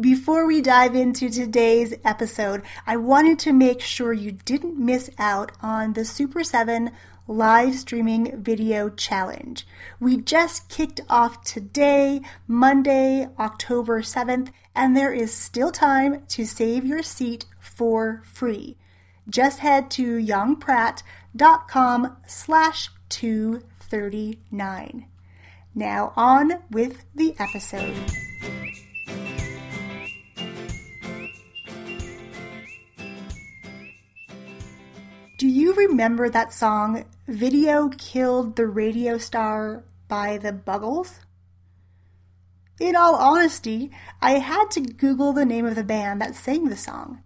Before we dive into today's episode, I wanted to make sure you didn't miss out on the Super 7 live streaming video challenge. We just kicked off today, Monday, October 7th, and there is still time to save your seat for free. Just head to yongpratt.com slash 239. Now on with the episode. Do you remember that song, Video Killed the Radio Star by the Buggles? In all honesty, I had to Google the name of the band that sang the song.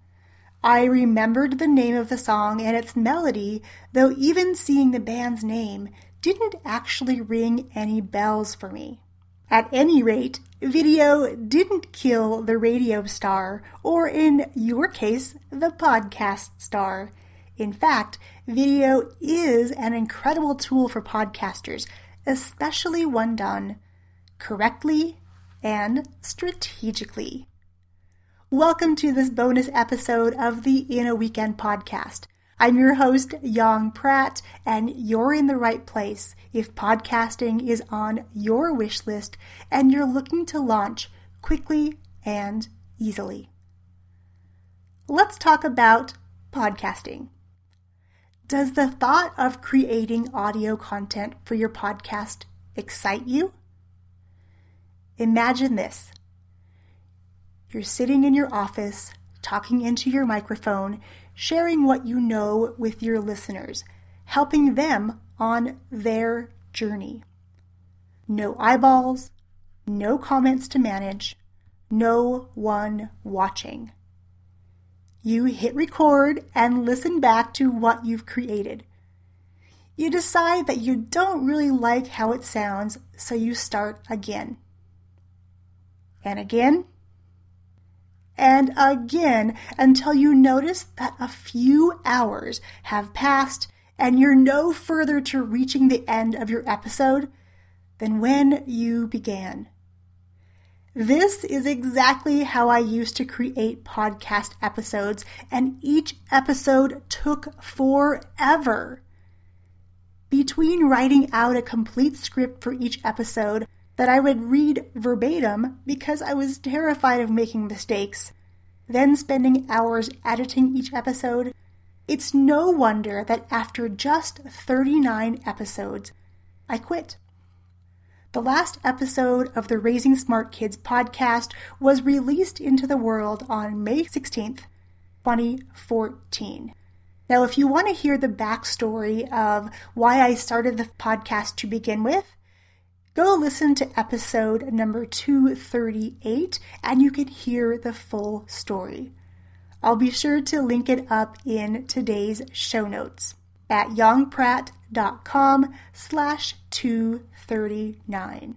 I remembered the name of the song and its melody, though even seeing the band's name didn't actually ring any bells for me. At any rate, video didn't kill the radio star, or in your case, the podcast star. In fact, video is an incredible tool for podcasters, especially when done correctly and strategically. Welcome to this bonus episode of the In a Weekend podcast. I'm your host, Yong Pratt, and you're in the right place if podcasting is on your wish list and you're looking to launch quickly and easily. Let's talk about podcasting. Does the thought of creating audio content for your podcast excite you? Imagine this. You're sitting in your office, talking into your microphone, sharing what you know with your listeners, helping them on their journey. No eyeballs, no comments to manage, no one watching. You hit record and listen back to what you've created. You decide that you don't really like how it sounds, so you start again. And again. And again until you notice that a few hours have passed and you're no further to reaching the end of your episode than when you began. This is exactly how I used to create podcast episodes, and each episode took forever. Between writing out a complete script for each episode that I would read verbatim because I was terrified of making mistakes, then spending hours editing each episode, it's no wonder that after just 39 episodes, I quit. The last episode of the Raising Smart Kids podcast was released into the world on May 16th, 2014. Now, if you want to hear the backstory of why I started the podcast to begin with, go listen to episode number 238 and you can hear the full story. I'll be sure to link it up in today's show notes at yongpratt.com slash 239.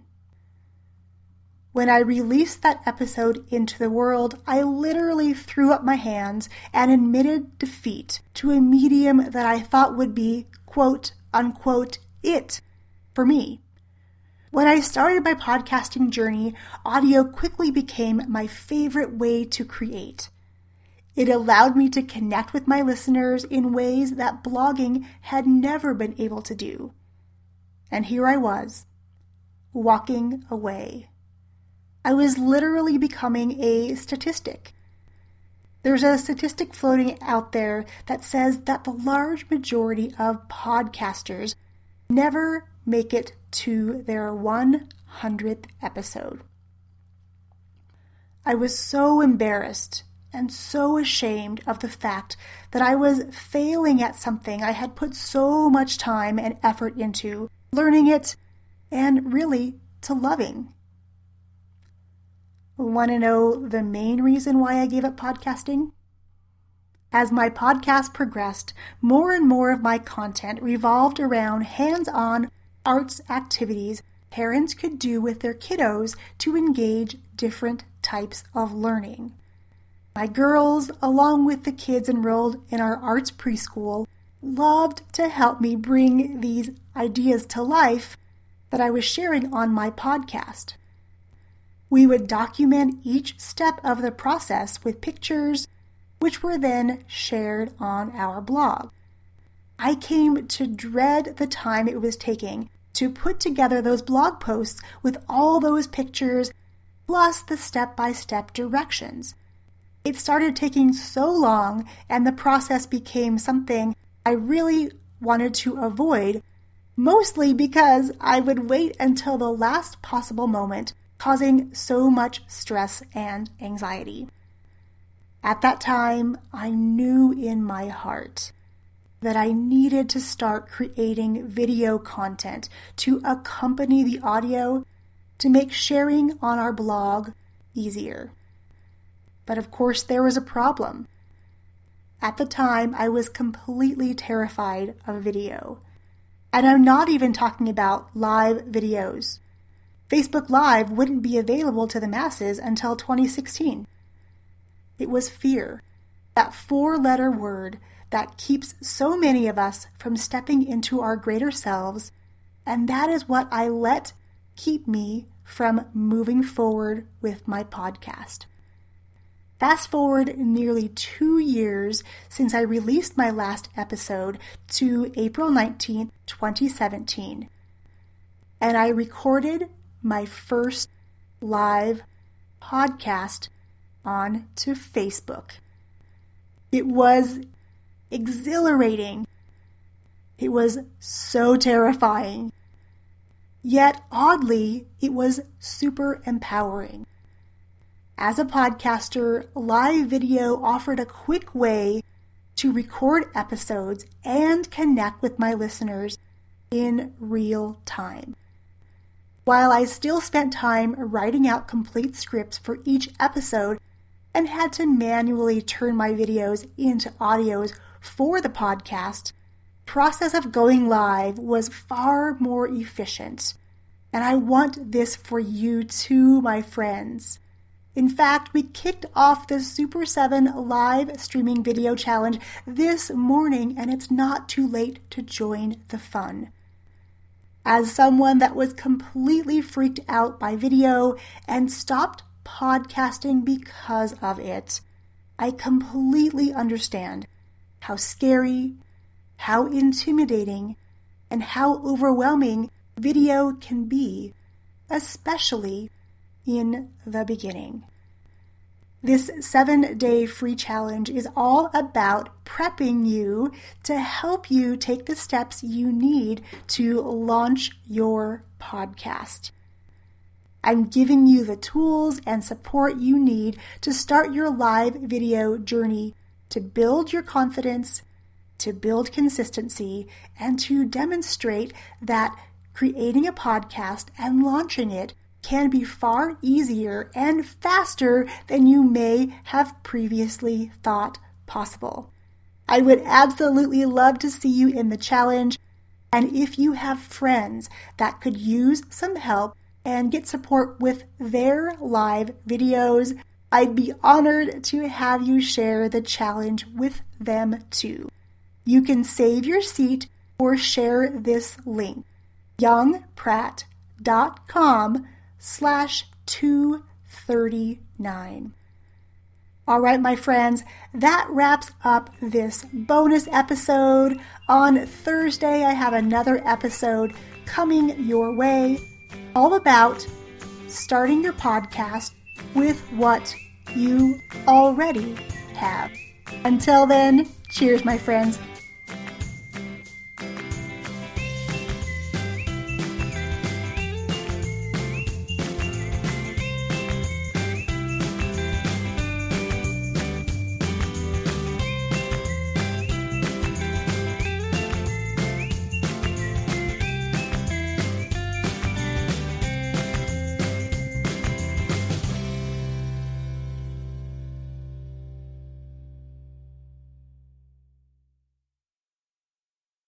When I released that episode into the world, I literally threw up my hands and admitted defeat to a medium that I thought would be, quote, unquote, it for me. When I started my podcasting journey, audio quickly became my favorite way to create. It allowed me to connect with my listeners in ways that blogging had never been able to do. And here I was, walking away. I was literally becoming a statistic. There's a statistic floating out there that says that the large majority of podcasters never make it to their 100th episode. I was so embarrassed and so ashamed of the fact that I was failing at something I had put so much time and effort into, learning it, and really to loving. Want to know the main reason why I gave up podcasting? As my podcast progressed, more and more of my content revolved around hands on arts activities parents could do with their kiddos to engage different types of learning. My girls, along with the kids enrolled in our arts preschool, loved to help me bring these ideas to life that I was sharing on my podcast. We would document each step of the process with pictures, which were then shared on our blog. I came to dread the time it was taking to put together those blog posts with all those pictures, plus the step by step directions. It started taking so long, and the process became something I really wanted to avoid, mostly because I would wait until the last possible moment causing so much stress and anxiety. At that time, I knew in my heart that I needed to start creating video content to accompany the audio to make sharing on our blog easier. But of course, there was a problem. At the time, I was completely terrified of video. And I'm not even talking about live videos. Facebook Live wouldn't be available to the masses until 2016. It was fear, that four letter word that keeps so many of us from stepping into our greater selves, and that is what I let keep me from moving forward with my podcast. Fast forward nearly two years since I released my last episode to April 19, 2017. And I recorded my first live podcast on to Facebook. It was exhilarating. It was so terrifying. Yet, oddly, it was super empowering. As a podcaster, live video offered a quick way to record episodes and connect with my listeners in real time. While I still spent time writing out complete scripts for each episode and had to manually turn my videos into audios for the podcast, process of going live was far more efficient. And I want this for you too, my friends. In fact, we kicked off the Super 7 live streaming video challenge this morning, and it's not too late to join the fun. As someone that was completely freaked out by video and stopped podcasting because of it, I completely understand how scary, how intimidating, and how overwhelming video can be, especially in the beginning. This seven day free challenge is all about prepping you to help you take the steps you need to launch your podcast. I'm giving you the tools and support you need to start your live video journey to build your confidence, to build consistency, and to demonstrate that creating a podcast and launching it can be far easier and faster than you may have previously thought possible. I would absolutely love to see you in the challenge. And if you have friends that could use some help and get support with their live videos, I'd be honored to have you share the challenge with them too. You can save your seat or share this link yongpratt.com slash 239. All right, my friends, that wraps up this bonus episode. On Thursday, I have another episode coming your way all about starting your podcast with what you already have. Until then, cheers, my friends.